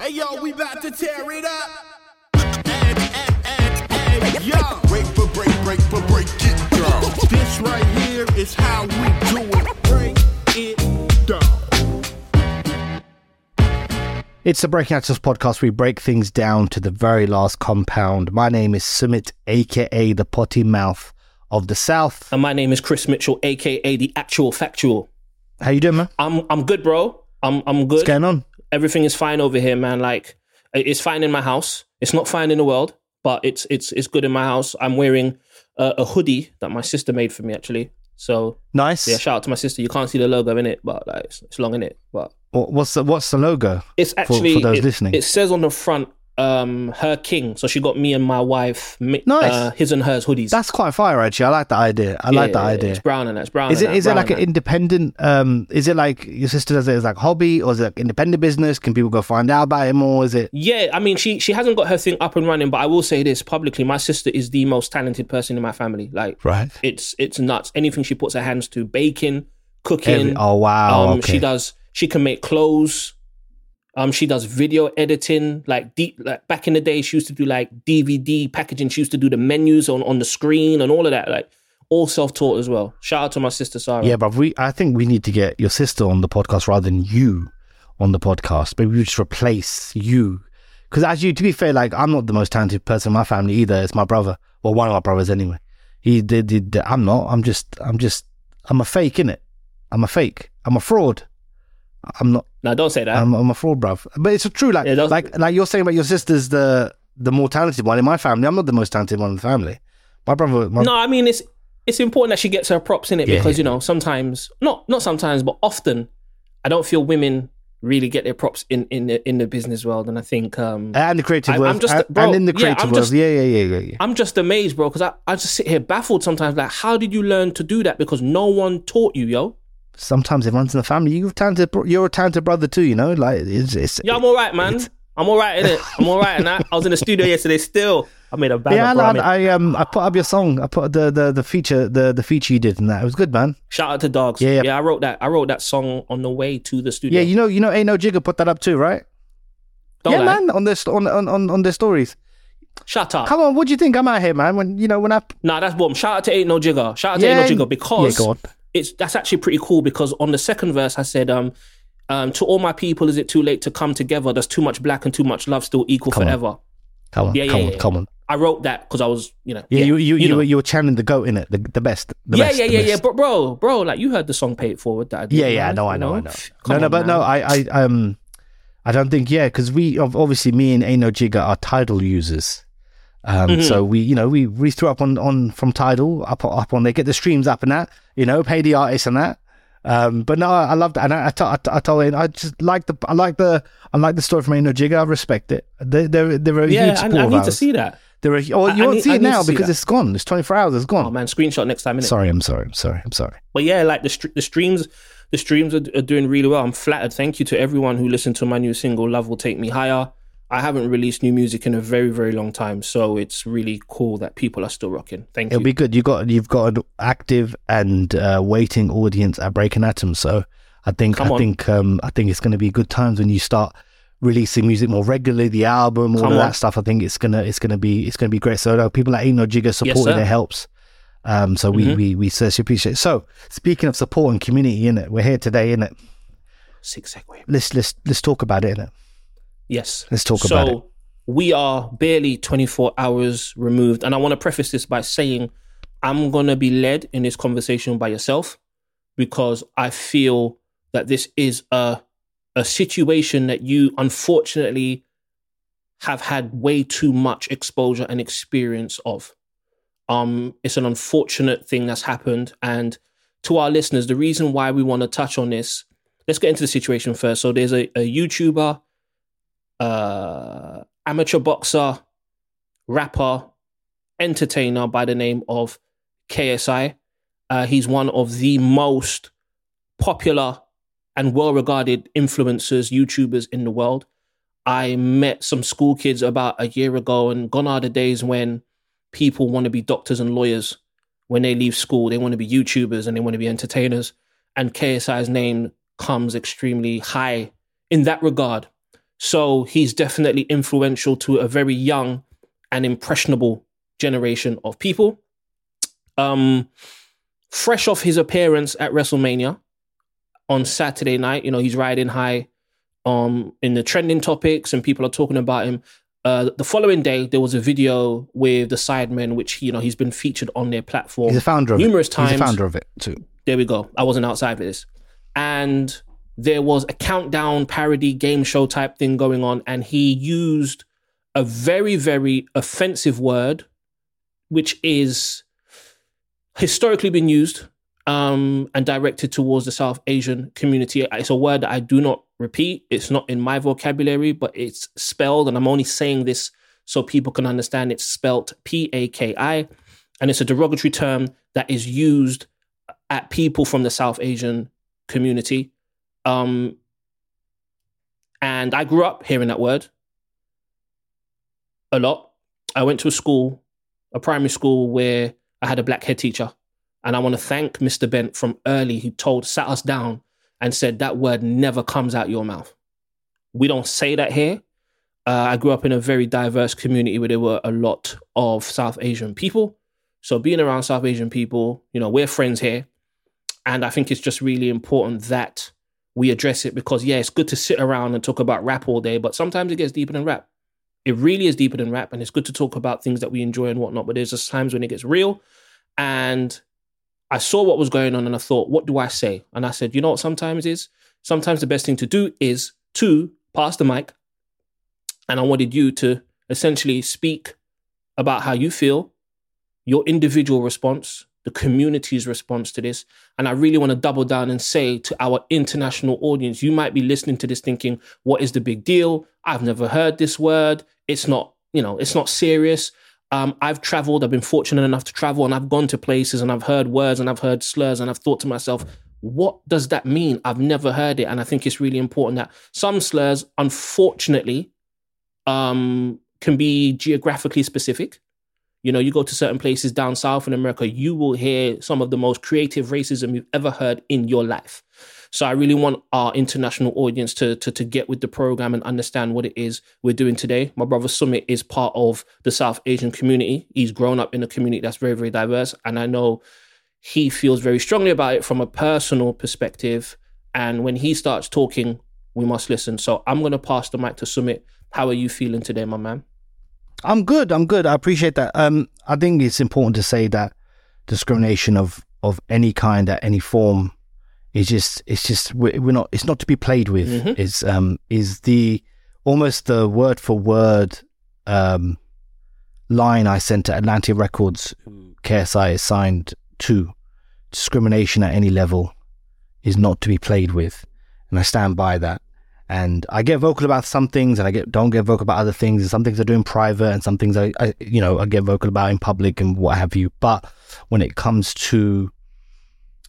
Hey yo, we about to tear it up. Hey, hey, hey, hey, yo. Break for break, break for break it down. This right here is how we do it. Break it down. It's the Breaking Atoms podcast. We break things down to the very last compound. My name is Sumit, aka the potty mouth of the South. And my name is Chris Mitchell, aka the actual factual. How you doing, man? I'm I'm good, bro. I'm I'm good. What's going on? Everything is fine over here, man. Like it's fine in my house. It's not fine in the world, but it's it's it's good in my house. I'm wearing a, a hoodie that my sister made for me, actually. So Nice. yeah, shout out to my sister. You can't see the logo in it, but like it's, it's long in it. But What's the What's the logo? it's actually for those it, listening. It says on the front, um, her king. So she got me and my wife, mi- Nice. uh, his and hers hoodies. That's quite fire, actually. I like that idea. I Yeah, like that yeah, idea. It's brown and that's brown. Is it that, is it like an that. independent? Um, is it like your sister does it as like hobby, or is it like independent business? Can people go find out about it more? Is it Yeah, I mean, she she hasn't got her thing up and running, but I will say this publicly: my sister is the most talented person in my family. Like, right? it's it's nuts. Anything she puts her hands to, baking, cooking. Every- oh wow! um, okay. she does. She can make clothes. Um, she does video editing. Like, deep, like back in the day, she used to do like DVD packaging. She used to do the menus on on the screen and all of that. Like, all self taught as well. Shout out to my sister Sarah. Yeah, but we. I think we need to get your sister on the podcast rather than you on the podcast. Maybe we just replace you. Because as you, to be fair, like I'm not the most talented person in my family either. It's my brother. Well, one of my brothers anyway. He did. did I'm not. I'm just. I'm just. I'm a fake, innit? I'm a fake. I'm a fraud. I'm not. Now, don't say that. I'm, I'm a fraud, bruv. But it's true. Like, Yeah, like, like you're saying about your sister's the the more talented one in my family. I'm not the most talented one in the family. My brother. My, No, I mean it's it's important that she gets her props in it Yeah, because yeah. you know sometimes not not sometimes but often I don't feel women really get their props in in the, in the business world and I think um and the creative I- world, I'm just- and, bro, and in the yeah, creative I'm world, just- yeah, yeah, yeah, yeah, yeah. I'm just amazed bro because I, I just sit here baffled sometimes like how did you learn to do that because no one taught you yo sometimes it runs in the family. You're a talented, you're a talented brother too. You know, like it's, it's yeah I'm all right man I'm all right in it I'm all right in that I was in the studio yesterday still I made a bad yeah. bro. I, I I um I put up your song. I put the the the feature the the feature you did in that. It was good, man. shout out to dogs Yeah, yeah. I wrote that I wrote that song on the way to the studio Yeah, you know, you know, ain't no jigger put that up too, right? Don't yeah, lie. man, on this on on on, on their stories. shut up Come on, what do you think? I'm out here, man. When you know when I Nah, that's bomb. Shout out to Ain't No Jigger. Shout out to Yeah, Ain't No Jigger because yeah. It's that's actually pretty cool because on the second verse I said, um, um, to all my people, is it too late to come together? There's too much black and too much love still equal Come on. forever. come on, Yeah, come yeah, on, yeah. come on. I wrote that because I was, you know, Yeah, you you you, know. were, you were channeling the goat in it, the the best, the yeah, best, yeah, yeah, yeah, best. bro, bro, like you heard the song "Pay It Forward" that I did. Yeah, yeah, I man, know, I you know, I know. Come no, no, on, but man. no, I, I, um, I don't think, yeah, because we obviously me and Ain't No Jigger are Tidal users. Um, Mm-hmm. so we, you know, we we threw up on on from Tidal up up on they get the streams up and that, you know, pay the artists and that. Um, but no, I, I love that, and I, I, t- I, t- I told him I just like the I like the I like the story from Ain't No Jigger. I respect it. They they're they're a huge yeah, I, support I of need to see that. They're a, oh, I- you I won't need- see I it now see because that. it's gone. It's twenty four hours. It's gone. Oh man, screenshot next time, innit? sorry, I'm sorry, I'm sorry, I'm sorry. But yeah, like the the streams, the streams are, are doing really well. I'm flattered. Thank you to everyone who listened to my new single "Love Will Take Me Higher." I haven't released new music in a very very long time, so it's really cool that people are still rocking. Thank you. It'll be good. You got you've got an active and uh, waiting audience at Breaking Atoms. So I think Come I on. think um, I think it's going to be good times when you start releasing music more regularly. The album, all Come of on. that stuff. I think it's gonna it's gonna be it's gonna be great. So uh, people like Ain't No Jigger supporting. Mm-hmm. it helps. Um, so we, we we certainly appreciate. It. So speaking of support and community, in it, we're here today, in it. Sick segue. Let's let's let's talk about it, in it. Yes. Let's talk so, about it. So we are barely 24 hours removed. And I want to preface this by saying I'm going to be led in this conversation by yourself because I feel that this is a, a situation that you unfortunately have had way too much exposure and experience of. Um, it's an unfortunate thing that's happened. And to our listeners, the reason why we want to touch on this, let's get into the situation first. So there's a, a YouTuber uh, amateur boxer, rapper, entertainer by the name of KSI. Uh, he's one of the most popular and well regarded influencers, YouTubers in the world. I met some school kids about a year ago, and gone are the days when people want to be doctors and lawyers. When they leave school, they want to be YouTubers and they want to be entertainers. And KSI's name comes extremely high in that regard. So he's definitely influential to a very young and impressionable generation of people. Um, fresh off his appearance at WrestleMania on Saturday night, you know, he's riding high um, in the trending topics and people are talking about him. Uh, the following day, there was a video with the Sidemen, which you know he's been featured on their platform. He's a founder of numerous it. times. He's a founder of it too. There we go. I wasn't outside for this, and there was a countdown parody game show type thing going on, and he used a very very offensive word, which is historically been used um, and directed towards the South Asian community. It's a word that I do not repeat. It's not in my vocabulary, but it's spelled, and I'm only saying this so people can understand. It's spelled P A K I, and it's a derogatory term that is used at people from the South Asian community. Um, and I grew up hearing that word a lot. I went to a school, a primary school, where I had a black head teacher. And I want to thank Mr. Bent from early who told, sat us down and said that word never comes out your mouth. We don't say that here. Uh, I grew up in a very diverse community where there were a lot of South Asian people. So being around South Asian people, you know, we're friends here. And I think it's just really important that we address it because, yeah, it's good to sit around and talk about rap all day, but sometimes it gets deeper than rap. It really is deeper than rap. And it's good to talk about things that we enjoy and whatnot, but there's just times when it gets real. And I saw what was going on and I thought, what do I say? And I said, you know what sometimes is? Sometimes the best thing to do is to pass the mic. And I wanted you to essentially speak about how you feel, your individual response, the community's response to this. And I really want to double down and say to our international audience, you might be listening to this thinking, what is the big deal? I've never heard this word. It's not, you know, it's not serious. Um, I've traveled, I've been fortunate enough to travel, and I've gone to places and I've heard words and I've heard slurs, and I've thought to myself, what does that mean? I've never heard it. And I think it's really important that some slurs, unfortunately, um, can be geographically specific. You know, you go to certain places down south in America, you will hear some of the most creative racism you've ever heard in your life. So I really want our international audience to, to, to get with the program and understand what it is we're doing today. My brother Sumit is part of the South Asian community. He's grown up in a community that's very, very diverse. And I know he feels very strongly about it from a personal perspective. And when he starts talking, we must listen. So I'm going to pass the mic to Sumit. How are you feeling today, my man? I'm good. I'm good. I appreciate that. Um, I think it's important to say that discrimination of of any kind at any form is just it's just we're, we're not it's not to be played with. Mhm. Is um is the almost the word for word um line I sent to Atlantic Records, KSI is signed to. Discrimination at any level is not to be played with, and I stand by that. And I get vocal about some things, and I get don't get vocal about other things. And some things I do in private, and some things I, I you know I get vocal about in public and what have you. But when it comes to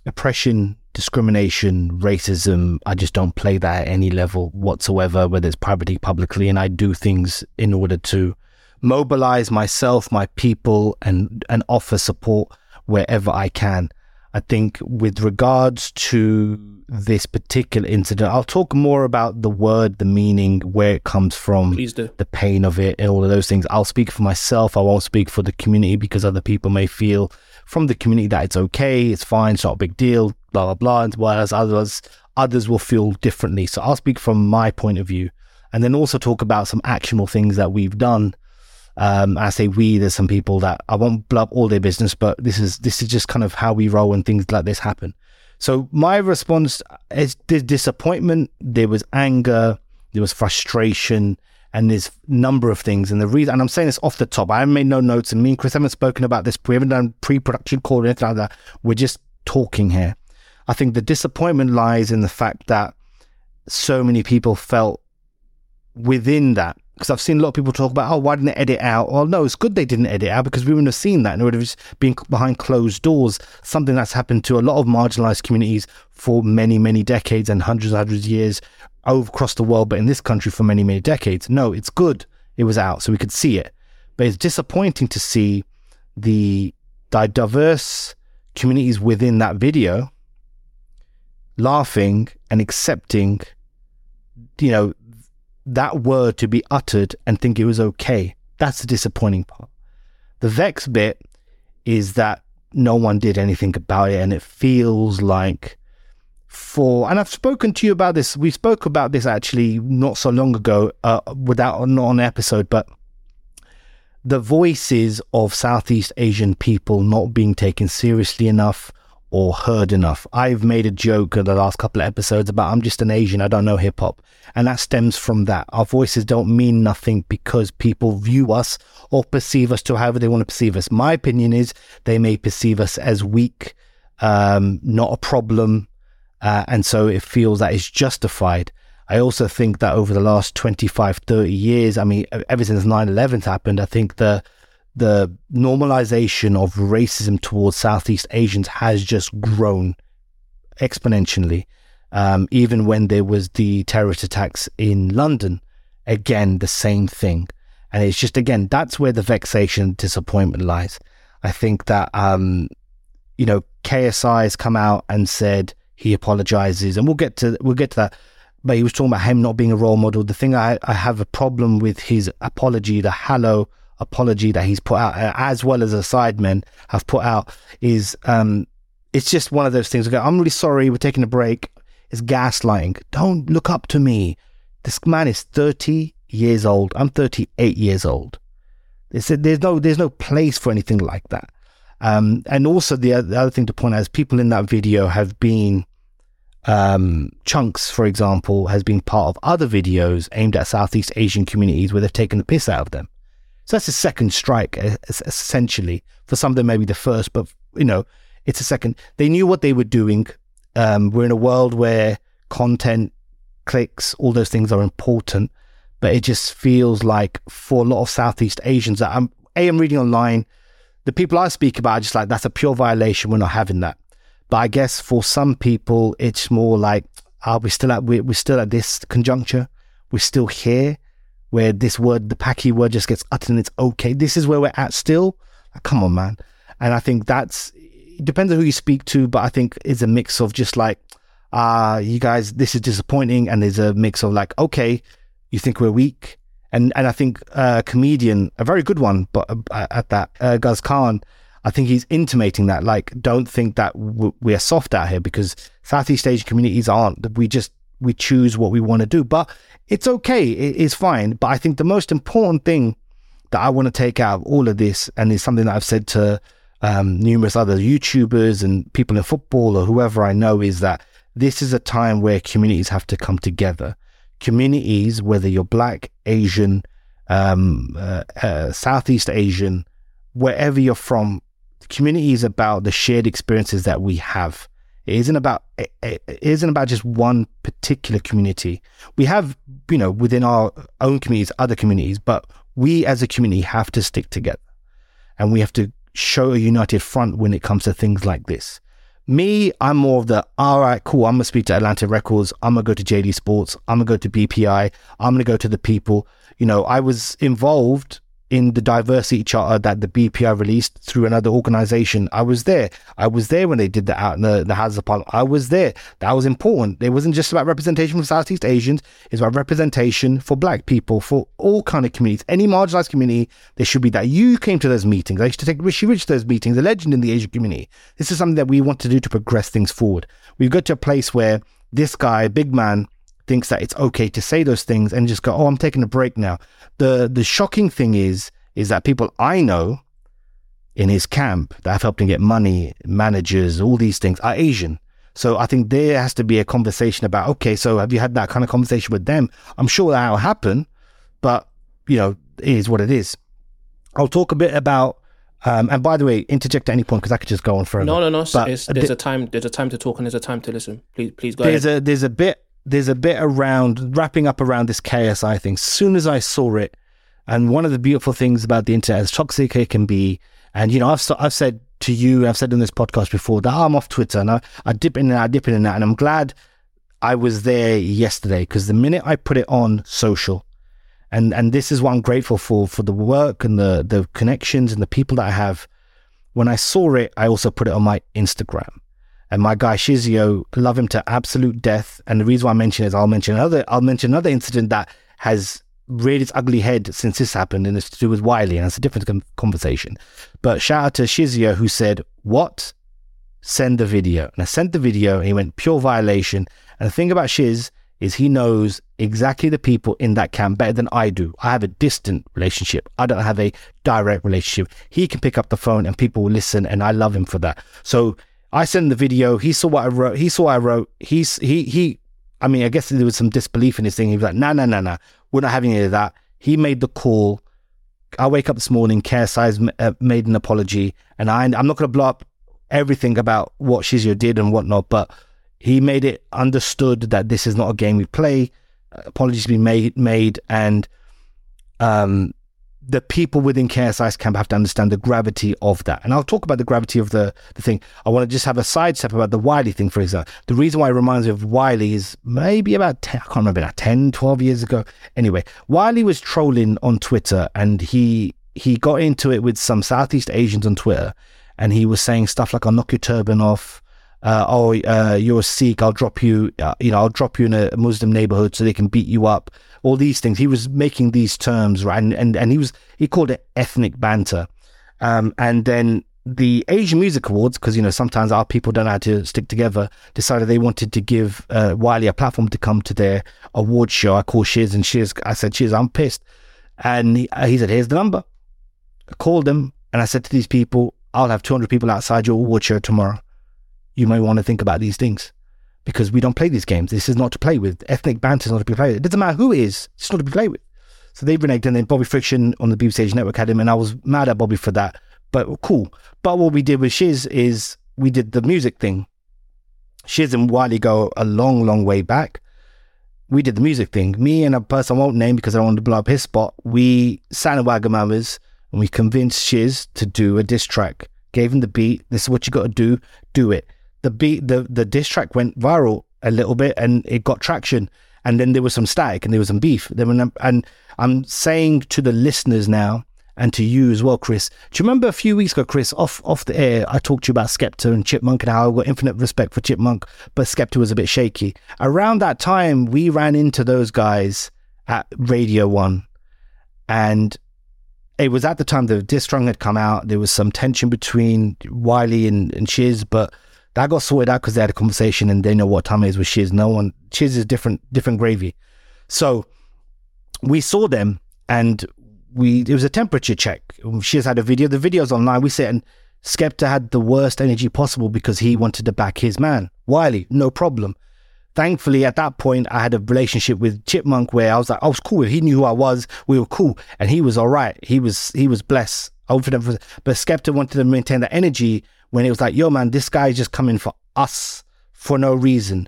oppression, discrimination, racism, I just don't play that at any level whatsoever, whether it's privately, publicly, and I do things in order to mobilize myself, my people, and and offer support wherever I can. I think with regards to this particular incident, I'll talk more about the word, the meaning, where it comes from, the pain of it, and all of those things. I'll speak for myself. I won't speak for the community because other people may feel from the community that it's okay, it's fine, it's not a big deal, blah blah blah. And whereas others others will feel differently. So I'll speak from my point of view, and then also talk about some actionable things that we've done. Um, I say we. There's some people that I won't blow up all their business, but this is this is just kind of how we roll when things like this happen. So my response is there's disappointment, there was anger, there was frustration, and there's number of things. And the reason, and I'm saying this off the top, I haven't made no notes, and me and Chris haven't spoken about this. We haven't done pre-production call or anything like that. We're just talking here. I think the disappointment lies in the fact that so many people felt within that. Because I've seen a lot of people talk about, oh, why didn't they edit out? Well, no, it's good they didn't edit out because we wouldn't have seen that and it would have been behind closed doors. Something that's happened to a lot of marginalized communities for many, many decades and hundreds and hundreds of years over across the world, but in this country for many, many decades. No, it's good it was out so we could see it. But it's disappointing to see the di- diverse communities within that video laughing and accepting, you know, that word to be uttered and think it was okay. That's the disappointing part. The vex bit is that no one did anything about it, and it feels like for and I've spoken to you about this. We spoke about this actually not so long ago, uh, without not on episode, but the voices of Southeast Asian people not being taken seriously enough or heard enough. I've made a joke in the last couple of episodes about I'm just an Asian, I don't know hip hop. And that stems from that. Our voices don't mean nothing because people view us or perceive us to however they want to perceive us. My opinion is they may perceive us as weak, um, not a problem. Uh, and so it feels that it's justified. I also think that over the last 25, 30 years, I mean, ever since 9 11 happened, I think the the normalization of racism towards Southeast Asians has just grown exponentially. Um, even when there was the terrorist attacks in London, again, the same thing. And it's just, again, that's where the vexation, disappointment lies. I think that, um, you know, KSI has come out and said he apologizes, and we'll get to, we'll get to that. But he was talking about him not being a role model. The thing I, I have a problem with his apology, the hello apology that he's put out, uh, as well as the sidemen have put out, is um, it's just one of those things. I'm really sorry. We're taking a break. It's gaslighting. Don't look up to me. This man is 30 years old. I'm 38 years old. It's, there's no there's no place for anything like that. Um, and also the, the other thing to point out is people in that video have been um, Chunkz, for example, has been part of other videos aimed at Southeast Asian communities where they've taken the piss out of them. So that's a second strike, essentially. For some maybe the first, but you know, it's a second. They knew what they were doing. Um, we're in a world where content, clicks, all those things are important, but it just feels like for a lot of Southeast Asians that I'm, a, I'm reading online, the people I speak about are just like, that's a pure violation. We're not having that. But I guess for some people, it's more like, are we still at, we're still at this conjuncture? We're still here where this word, the Paki word, just gets uttered and it's okay. This is where we're at still. Like, come on, man. And I think that's it depends on who you speak to, but I think it's a mix of just like, ah, uh, you guys, this is disappointing, and there's a mix of like, okay, you think we're weak, and and I think a comedian, a very good one, but uh, at that, uh, Guz Khan, I think he's intimating that like, don't think that w- we're soft out here because Southeast Asian communities aren't. We just we choose what we want to do, but it's okay. It is fine. But I think the most important thing that I want to take out of all of this, and is something that I've said to um, numerous other YouTubers and people in football or whoever I know, is that this is a time where communities have to come together. Communities, whether you're black, Asian, um, uh, uh, Southeast Asian, wherever you're from, community is about the shared experiences that we have. It isn't about it isn't about just one particular community. We have, you know, within our own communities, other communities, but we as a community have to stick together, and we have to show a united front when it comes to things like this. Me, I'm more of the all right, cool. I'm gonna speak to Atlantic Records. I'm gonna go to JD Sports. I'm gonna go to BPI. I'm gonna go to the people. You know, I was involved in the diversity charter that the BPI released through another organization. I was there. I was there when they did that out uh, in the, the of Parliament. I was there. That was important. It wasn't just about representation for Southeast Asians. It's about representation for black people, for all kind of communities. Any marginalized community, there should be that. You came to those meetings. I used to take Rishi Rich to those meetings, a legend in the Asian community. This is something that we want to do to progress things forward. We've got to a place where this guy, big man, thinks that it's okay to say those things and just go, "Oh, I'm taking a break now." The the shocking thing is is that people I know in his camp that have helped him get money, managers, all these things are Asian. So I think there has to be a conversation about, okay, so have you had that kind of conversation with them? I'm sure that'll happen, but you know, it is what it is. I'll talk a bit about um, and by the way, interject at any point because I could just go on forever. No, no, no. But there's a time. There's a time to talk and there's a time to listen. Please, please go there's ahead. A, there's a bit there's a bit around wrapping up around this KSI thing. Soon as I saw it, and one of the beautiful things about the internet, as toxic it can be, and you know, I've I've said to you, I've said in this podcast before that ah, I'm off Twitter and I, I dip in and I dip in and out, and I'm glad I was there yesterday because the minute I put it on social, and and this is what I'm grateful for for the work and the the connections and the people that I have. When I saw it, I also put it on my Instagram. And my guy Shizzio, love him to absolute death. And the reason why I mention is I'll mention another I'll mention another incident that has reared its ugly head since this happened, and it's to do with Wiley, and it's a different conversation. But shout out to Shizzio who said, "What? Send the video." And I sent the video, and he went pure violation. And the thing about Shiz is he knows exactly the people in that camp better than I do. I have a distant relationship. I don't have a direct relationship. He can pick up the phone and people will listen, and I love him for that. So I sent the video. He saw what I wrote. He saw what I wrote. He's he he. I mean, I guess there was some disbelief in his thing. He was like, "No, no, no, no. We're not having any of that." He made the call. I wake up this morning. KSI's uh, made an apology, and I I'm not going to blow up everything about what Shizzio did and whatnot, but he made it understood that this is not a game we play. Apologies been made, made, and um, the people within KSI's camp have to understand the gravity of that. And I'll talk about the gravity of the, the thing. I want to just have a side step about the Wiley thing, for example. The reason why it reminds me of Wiley is maybe about 10, I can't remember now, 10, 12 years ago. Anyway, Wiley was trolling on Twitter and he he got into it with some Southeast Asians on Twitter and he was saying stuff like, I'll knock your turban off uh, oh, uh, you're a Sikh, I'll drop you, uh, you know, I'll drop you in a Muslim neighborhood so they can beat you up. All these things. He was making these terms, right? And, and, and he was, he called it ethnic banter. Um, and then the Asian Music Awards, because, you know, sometimes our people don't know how to stick together, decided they wanted to give uh, Wiley a platform to come to their award show. I called Shiz and Shiz, I said, Shiz, I'm pissed. And he, uh, he said, here's the number. I called them and I said to these people, I'll have 200 people outside your award show tomorrow you may want to think about these things because we don't play these games. This is not to play with. Ethnic banter is not to be played with. It doesn't matter who it is, it's not to be played with. So they reneged, and then Bobby Friction on the BBC Network had him, and I was mad at Bobby for that. But cool. But what we did with Shiz is we did the music thing. Shiz and Wiley go a long, long way back. We did the music thing. Me and a person I won't name because I don't want to blow up his spot. We sat in Wagamamas and we convinced Shiz to do a diss track. Gave him the beat. This is what you got to do. Do it the beat the the diss track went viral a little bit and it got traction. And then there was some static and there was some beef. Then and i'm saying to the listeners now and to you as well chris do you remember a few weeks ago chris off off the air i talked to you about skepta and chipmunk and how i got infinite respect for chipmunk but skepta was a bit shaky. Around that time we ran into those guys at radio one. And it was at the time the diss strong had come out. There was some tension between wiley and, and shiz but that got sorted out because they had a conversation and they know what time it is with Shiz. No one, Shiz is different, different gravy. So we saw them and we, it was a temperature check. Shiz had a video. The video's online. We said, and Skepta had the worst energy possible because he wanted to back his man. Wiley, no problem. Thankfully, at that point, I had a relationship with Chipmunk where I was like, I was cool. He knew who I was. We were cool, and he was all right. He was he was blessed. I for them, but Skepta wanted to maintain that energy when it was like, yo, man, this guy is just coming for us for no reason.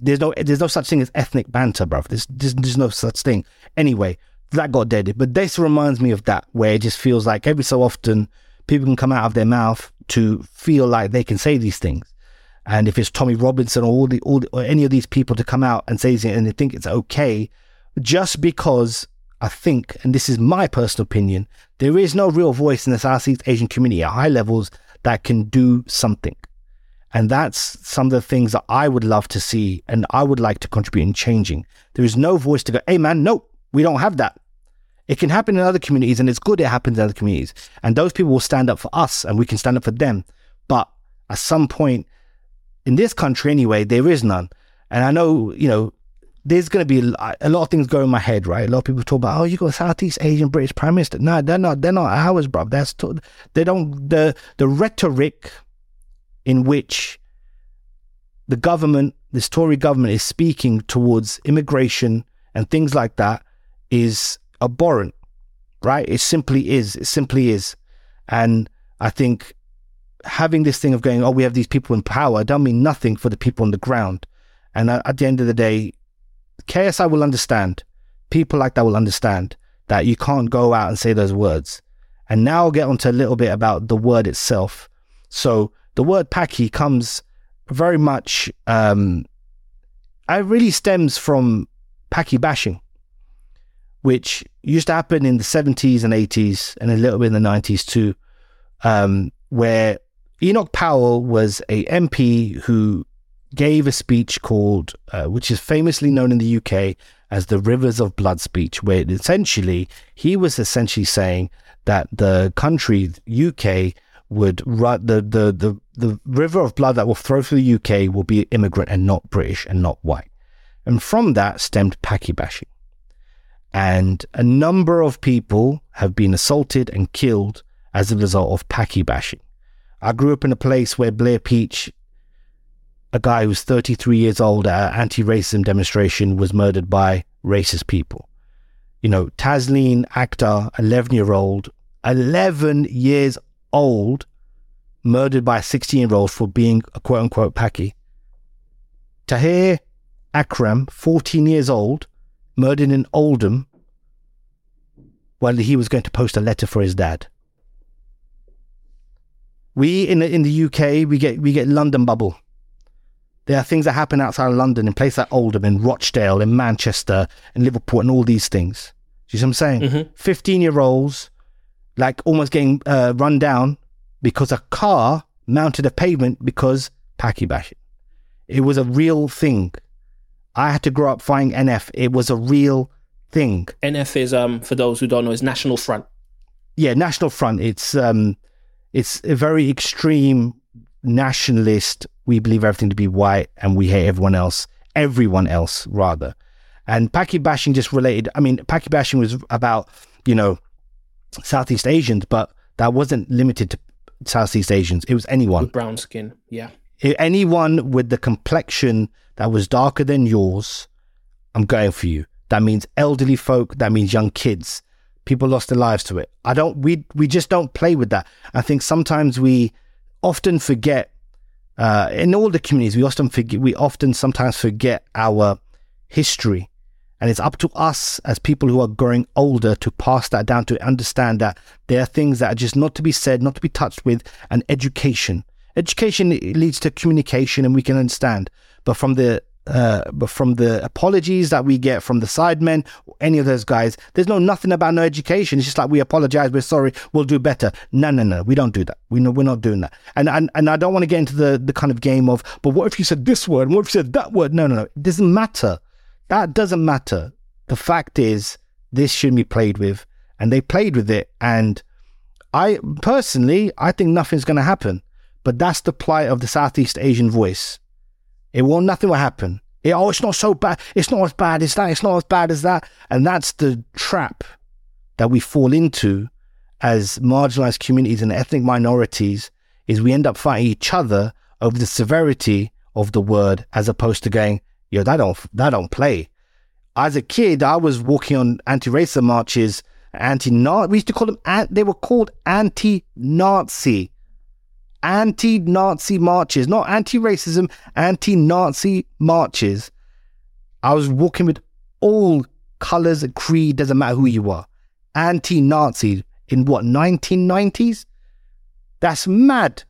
There's no, there's no such thing as ethnic banter, bro. There's, there's, there's no such thing. Anyway, that got dead. But this reminds me of that, where it just feels like every so often people can come out of their mouth to feel like they can say these things. And if it's Tommy Robinson or all the, all the, or any of these people to come out and say it and they think it's okay, just because I think, and this is my personal opinion, there is no real voice in the Southeast Asian community at high levels that can do something. And that's some of the things that I would love to see and I would like to contribute in changing. There is no voice to go, hey man, no, we don't have that. It can happen in other communities and it's good it happens in other communities. And those people will stand up for us and we can stand up for them. But at some point, in this country anyway, there is none. And I know, you know, there's going to be a lot of things going in my head, right? A lot of people talk about, oh, you got Southeast Asian British Prime Minister. No, they're not. They're not ours, bro. That's they don't the the rhetoric in which the government, this Tory government, is speaking towards immigration and things like that is abhorrent, right? It simply is. It simply is, and I think having this thing of going, oh, we have these people in power, don't mean nothing for the people on the ground. And at the end of the day, KSI will understand. People like that will understand that you can't go out and say those words. And now I'll get onto a little bit about the word itself. So the word Paki comes very much, um, it really stems from Paki bashing, which used to happen in the 70s and 80s and a little bit in the 90s too, um, where Enoch Powell was a MP who gave a speech called, uh, which is famously known in the UK as the Rivers of Blood speech, where essentially he was essentially saying that the country UK would run the, the the the river of blood that will flow through the UK will be immigrant and not British and not white. And from that stemmed Paki bashing. And a number of people have been assaulted and killed as a result of Paki bashing. I grew up in a place where Blair Peach, a guy who's 33 years old at an anti racism demonstration, was murdered by racist people. You know, Tasleen Akhtar, 11 year old, 11 years old, murdered by a 16 year old for being a quote unquote Paki. Tahir Akram, 14 years old, murdered in Oldham while he was going to post a letter for his dad. We in the, in the UK we get we get London bubble. There are things that happen outside of London in places like Oldham, in Rochdale, in Manchester, in Liverpool, and all these things. Do you see what I'm saying? 15 year olds, like almost getting uh, run down because a car mounted a pavement because Paki bashing. It was a real thing. I had to grow up fighting NF. It was a real thing. NF is um for those who don't know is National Front. yeah, National Front. It's um, it's a very extreme nationalist. We believe everything to be white, and we hate everyone else. Everyone else, rather. And Paki bashing just related. I mean, Paki bashing was about you know Southeast Asians, but that wasn't limited to Southeast Asians. It was anyone with brown skin. Yeah. Anyone with the complexion that was darker than yours, I'm going for you. That means elderly folk. That means young kids. People lost their lives to it. I don't. We we just don't play with that. I think sometimes we often forget. Uh, in all the communities, we often forget. We often sometimes forget our history, and it's up to us as people who are growing older to pass that down to understand that there are things that are just not to be said, not to be touched with, and education. Education leads to communication, and we can understand. But from the uh, but from the apologies that we get from the sidemen, any of those guys, there's no nothing about no education. It's just like we apologize, we're sorry, we'll do better. No, no, no, we don't do that. We know we're not doing that. And and, and I don't want to get into the the kind of game of, but what if you said this word? What if you said that word? No, no, no. It doesn't matter. That doesn't matter. The fact is, this shouldn't be played with, and they played with it. And I personally, I think nothing's going to happen. But that's the plight of the Southeast Asian voice. It won't. Nothing will happen. It, oh, it's not so bad. It's not as bad as that. It's not as bad as that. And that's the trap that we fall into as marginalized communities and ethnic minorities. Is we end up fighting each other over the severity of the word, as opposed to going, "Yo, that don't that don't play." As a kid, I was walking on anti-racist marches, anti-Nazi. We used to call them. They were called anti-Nazi anti Nazi marches, not anti racism, anti Nazi marches. I was walking with all colors creed, doesn't matter who you are. Anti Nazi in what, 1990s? That's mad.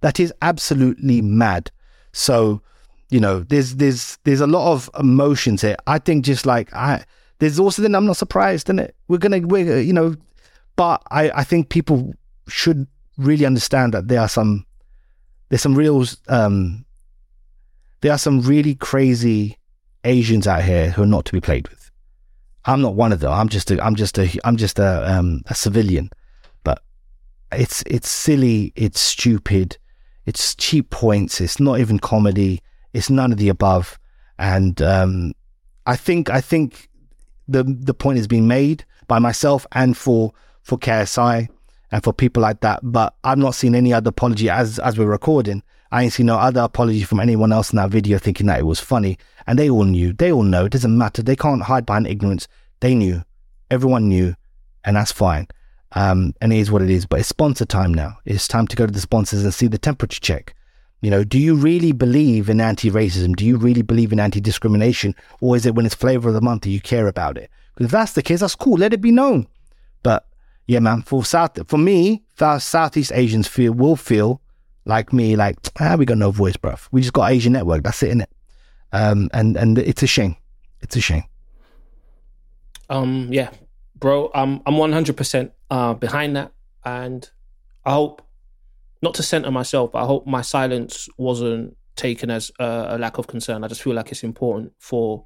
That is absolutely mad. So, you know, there's there's there's a lot of emotions here. I think just like I there's also then I'm not surprised, in it. We're gonna we're you know, but I, I think people should really understand that there are some there's some real um there are some really crazy Asians out here who are not to be played with. I'm not one of them. I'm just a I'm just a I'm just a um a civilian. But it's it's silly, it's stupid, it's cheap points, it's not even comedy, it's none of the above. And um I think I think the the point has been made by myself and for for KSI and for people like that. But I've not seen any other apology as as we're recording. I ain't seen no other apology from anyone else in that video thinking that it was funny. And they all knew. They all know. It doesn't matter. They can't hide behind ignorance. They knew. Everyone knew. And that's fine. Um, and it is what it is. But it's sponsor time now. It's time to go to the sponsors and see the temperature check. You know, do you really believe in anti-racism? Do you really believe in anti-discrimination? Or is it when it's flavor of the month that you care about it? Because if that's the case, that's cool. Let it be known. Yeah, man, for South, for me, South, Southeast Asians feel will feel like me, like ah, we got no voice, bruv. We just got Asian network. That's it, innit? Um, and and it's a shame. It's a shame. Um, yeah, bro, I'm I'm 100% uh, behind that, and I hope not to center myself, but I hope my silence wasn't taken as a, a lack of concern. I just feel like it's important for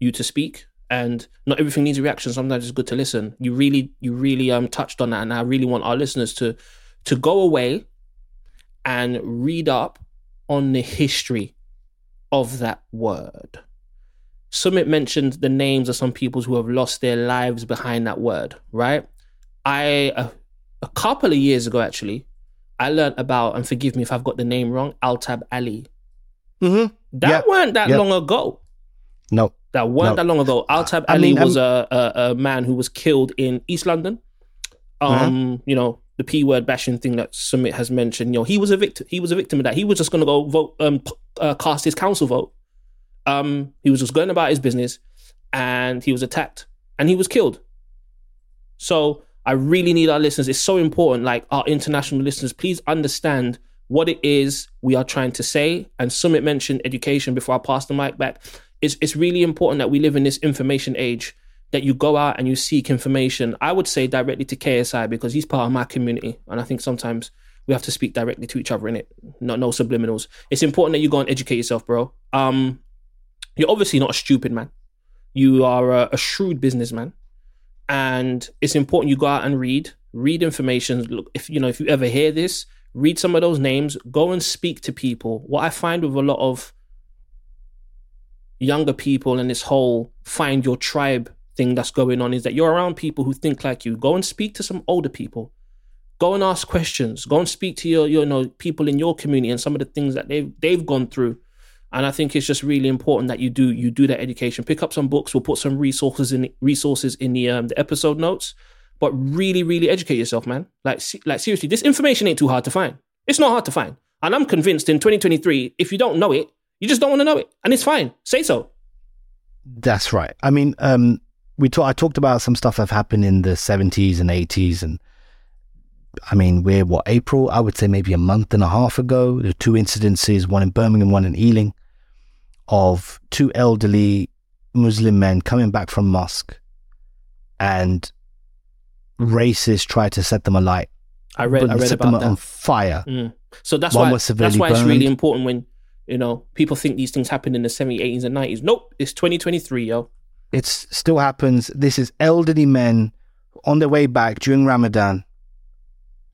you to speak and not everything needs a reaction. Sometimes it's good to listen. You really, you really um touched on that, and I really want our listeners to to go away and read up on the history of that word. Sumit mentioned the names of some people who have lost their lives behind that word, right? I, a, a couple of years ago, actually, I learned about, and forgive me if I've got the name wrong, Altab Ali. Mm-hmm. That Yep. weren't that Yep. long ago. No. That weren't No. that long ago. Altab Ali mean, was a, a, a man who was killed in East London. Um, you know, the P word bashing thing that Sumit has mentioned. You know, he was a victim. He was a victim of that. He was just going to go vote, um, uh, cast his council vote. Um, he was just going about his business, and he was attacked, and he was killed. So I really need our listeners. It's so important. Like our international listeners, please understand what it is we are trying to say. And Sumit mentioned education before I pass the mic back. It's it's really important that we live in this information age. That you go out and you seek information. I would say directly to KSI because he's part of my community, and I think sometimes we have to speak directly to each other in it. Not no subliminals. It's important that you go and educate yourself, bro. Um, you're obviously not a stupid man. You are a, a shrewd businessman and it's important you go out and read read information look if you know if you ever hear this read some of those names go and speak to people what i find with a lot of younger people and this whole find your tribe thing that's going on is that you're around people who think like you go and speak to some older people go and ask questions go and speak to your, your you know people in your community and some of the things that they've they've gone through and I think it's just really important that you do you do that education. Pick up some books. We'll put some resources in resources in the um, the episode notes. But really, really educate yourself, man. Like, like seriously, this information ain't too hard to find. It's not hard to find, and I'm convinced in 2023, if you don't know it, you just don't want to know it, and it's fine. Say so. That's right. I mean, um, we talk, I talked about some stuff that happened in the 70s and 80s. And I mean, we're what, April? I would say maybe a month and a half ago. There were two incidences, one in Birmingham, one in Ealing, of two elderly Muslim men coming back from mosque and racists tried to set them alight. I read, I read set them about on fire. Mm. So that's One why that's why it's really important when you know people think these things happened in the 70s, 80s, and 90s. Nope, it's 2023, yo. It still happens. This is elderly men on their way back during Ramadan.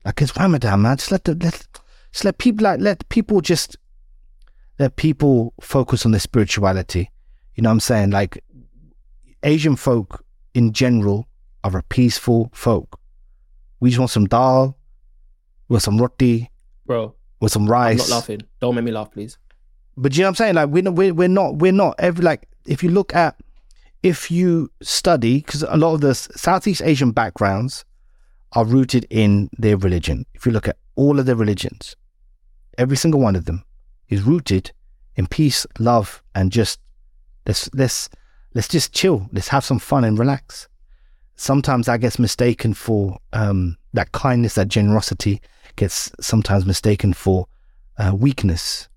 Like it's Ramadan, man. Just let the let just let people like let people just let people focus on their spirituality. You know what I'm saying? Like Asian folk in general are a peaceful folk. We just want some dal, with some roti, Bro, with some I'm rice. not laughing. Don't make me laugh, please. But you know what I'm saying? Like we're we're, we're not we're not every like if you look at if you study because a lot of the Southeast Asian backgrounds are rooted in their religion. If you look at all of their religions, every single one of them is rooted in peace, love, and just let's let's let's just chill. Let's have some fun and relax. Sometimes that gets mistaken for um, that kindness, that generosity gets sometimes mistaken for uh, weakness.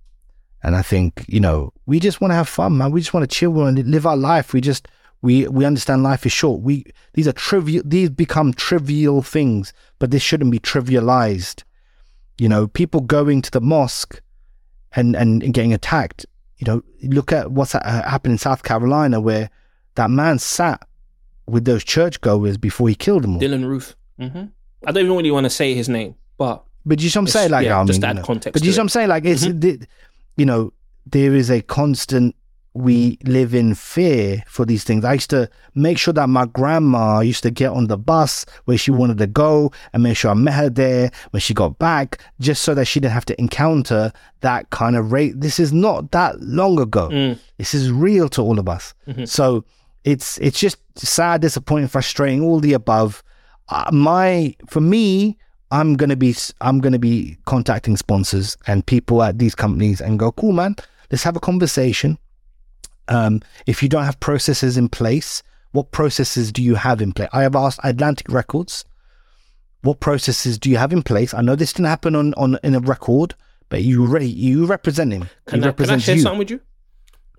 And I think, you know, we just want to have fun, man. We just want to chill and live our life. We just we we understand life is short. We these are trivial these become trivial things, but this shouldn't be trivialized. You know, people going to the mosque and and, and getting attacked. You know, look at what's happened in South Carolina where that man sat with those churchgoers before he killed them all. Dylann Roof. hmm I don't even really want to say his name, but But you see what I'm saying? Like, yeah, I just mean, to you know. context But you it. what I'm saying? Like, it's, the, you know, there is a constant, we live in fear for these things. I used to make sure that my grandma used to get on the bus where she wanted to go and make sure I met her there when she got back, just so that she didn't have to encounter that kind of rate. This is not that long ago. Mm. This is real to all of us. Mm-hmm. So it's it's just sad, disappointing, frustrating, all the above. Uh, my for me, I'm gonna be I'm gonna be contacting sponsors and people at these companies and go, cool man, let's have a conversation. Um, if you don't have processes in place, what processes do you have in place? I have asked Atlantic Records, what processes do you have in place? I know this didn't happen on, on in a record, but you you represent him. can I, can I share you. something with you?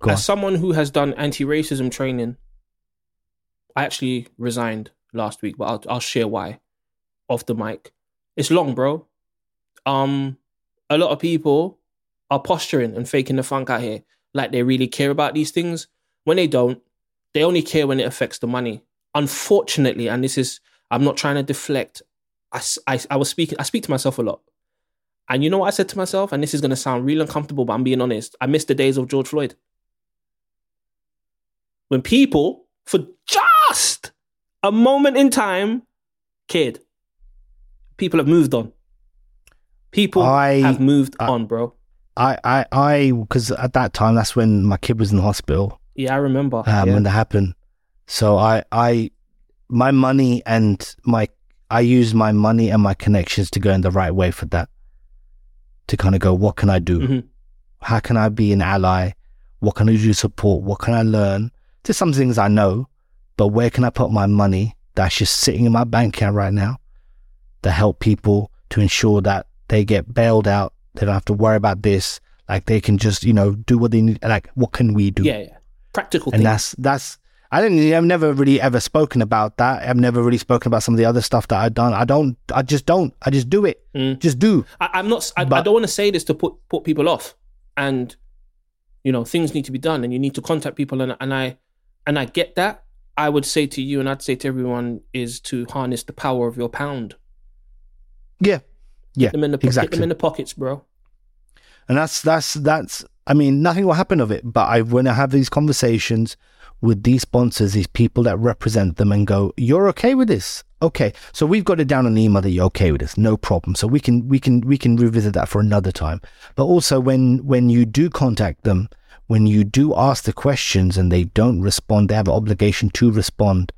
Go on. As someone who has done anti-racism training, I actually resigned last week, but I'll, I'll share why off the mic. It's long, bro. Um, a lot of people are posturing and faking the funk out here, like they really care about these things when they don't. They only care when it affects the money. Unfortunately, and this is, I'm not trying to deflect. I was speaking, I speak to myself a lot. And you know what I said to myself? And this is going to sound real uncomfortable, but I'm being honest. I miss the days of George Floyd. When people, for just a moment in time, cared. People have moved on. People I- have moved I- on, bro. I, I, I, because at that time, that's when my kid was in the hospital Yeah, I remember. um, yeah. when that happened. So I, I, my money and my, I use my money and my connections to go in the right way for that. To kind of go, what can I do? Mhm. How can I be an ally? What can I do to support? What can I learn? There's some things I know, but where can I put my money that's just sitting in my bank account right now to help people to ensure that they get bailed out? They don't have to worry about this. Like they can just, you know, do what they need. Like, what can we do? Yeah, yeah. Practical and things. that's that's I didn't I've never really ever spoken about that. I've never really spoken about some of the other stuff that I've done. I don't I just don't. I just do it. Mm. Just do. I, I'm not. I, I don't want to say this to put put people off, and you know things need to be done, and you need to contact people, and and I and I get that. I would say to you, and I'd say to everyone, is to harness the power of your pound. Yeah. Yeah. Hit them in the exactly. them in the pockets, bro. And that's that's that's I mean, nothing will happen of it. But I when I have these conversations with these sponsors, these people that represent them and go, You're okay with this? Okay. So we've got it down on the email that you're okay with this, no problem. So we can we can we can revisit that for another time. But also when when you do contact them, when you do ask the questions and they don't respond, they have an obligation to respond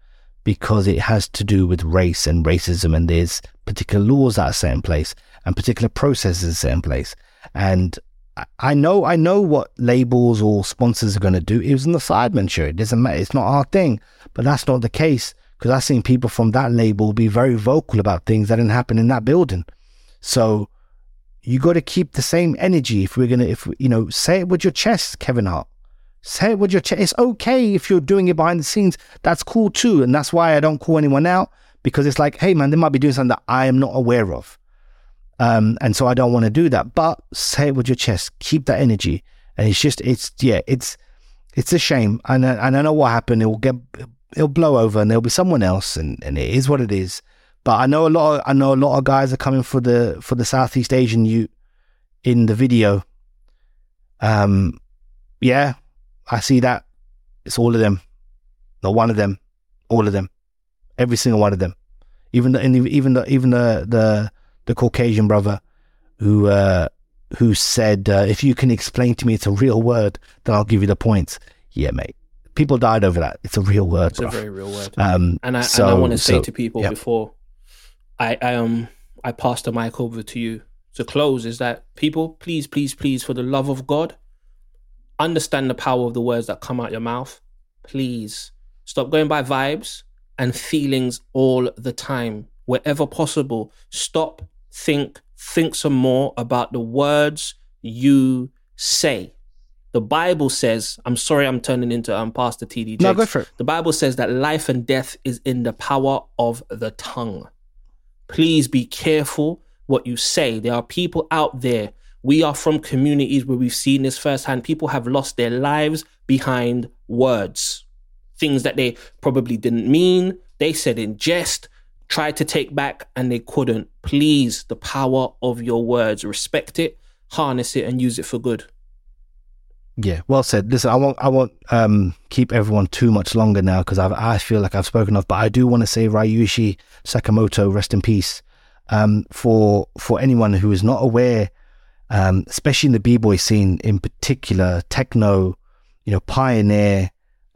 because it has to do with race and racism and there's particular laws that are set in place and particular processes set in place. And I- I know, I know what labels or sponsors are going to do. It was in the Sidemen show. It doesn't matter. It's not our thing, but that's not the case because I've seen people from that label be very vocal about things that didn't happen in that building. So you got to keep the same energy. If we're gonna, if you know, say it with your chest, Kevin Hart. Say it with your chest. It's okay if you're doing it behind the scenes. That's cool too, and that's why I don't call anyone out because it's like, hey man, they might be doing something that I am not aware of. Um, and so I don't want to do that. But say it with your chest. Keep that energy. And it's just, it's yeah, it's it's a shame. And I- and I know what happened. It will get, it'll blow over, and there'll be someone else, and, and it is what it is. But I know a lot. Of, I know a lot of guys are coming for the for the Southeast Asian you in the video. Um, yeah, I see that. It's all of them, not one of them, all of them, every single one of them. Even the even the even the the the Caucasian brother who uh, who said, uh, "If you can explain to me it's a real word, then I'll give you the points." Yeah, mate. People died over that. It's a real word, It's a very real word. Um, And I so- and I want to say to people before I, I um I pass the mic over to you to close is that people please please please for the love of God understand the power of the words that come out your mouth. Please stop going by vibes and feelings all the time. Wherever possible, stop, think, think some more about the words you say. The Bible says, I'm sorry I'm turning into um, Pastor TD Jakes. no, go for it. The Bible says that life and death is in the power of the tongue. Please be careful what you say. There are people out there. We are from communities where we've seen this firsthand. People have lost their lives behind words, things that they probably didn't mean. They said in jest, tried to take back, and they couldn't. Please, the power of your words, respect it, harness it, and use it for good. Yeah, well said. Listen, I won't, I won't um, keep everyone too much longer now because I feel like I've spoken enough. But I do want to say Ryuichi Sakamoto, rest in peace. Um, for for anyone who is not aware, um, especially in the b boy scene in particular, techno, you know, pioneer,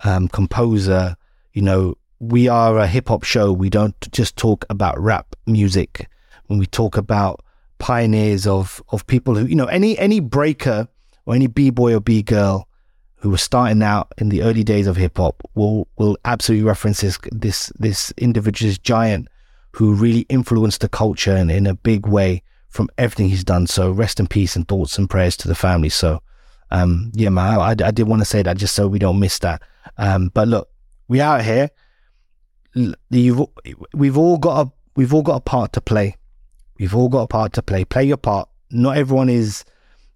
um, composer. You know, we are a hip hop show. We don't just talk about rap music. When we talk about pioneers of of people who, you know, any any breaker or any b boy or b girl who was starting out in the early days of hip hop will will absolutely reference this this this individual, this giant who really influenced the culture in, in a big way from everything he's done. So rest in peace and thoughts and prayers to the family. So um yeah man, I, I did want to say that just so we don't miss that. Um but look, we out here. You've, we've all got a we've all got a part to play. We've all got a part to play. Play your part. Not everyone is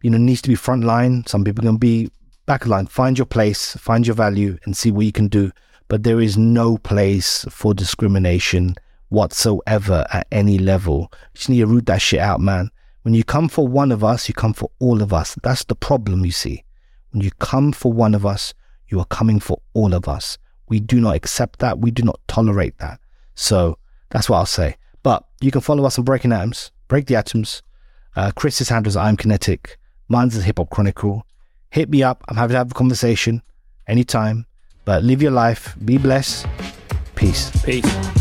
you know, needs to be front line. Some people to be back line. Find your place, find your value, and see what you can do but there is no place for discrimination whatsoever at any level. You just need to root that shit out, man. When you come for one of us, you come for all of us. That's the problem, you see. When you come for one of us, you are coming for all of us. We do not accept that. We do not tolerate that. So that's what I'll say. But you can follow us on Breaking Atoms, Break the Atoms. Uh, Chris's handles I'm Kinetik. Mine's the Hip Hop Chronicle. Hit me up. I'm happy to have a conversation anytime. But live your life. Be blessed. Peace. Peace.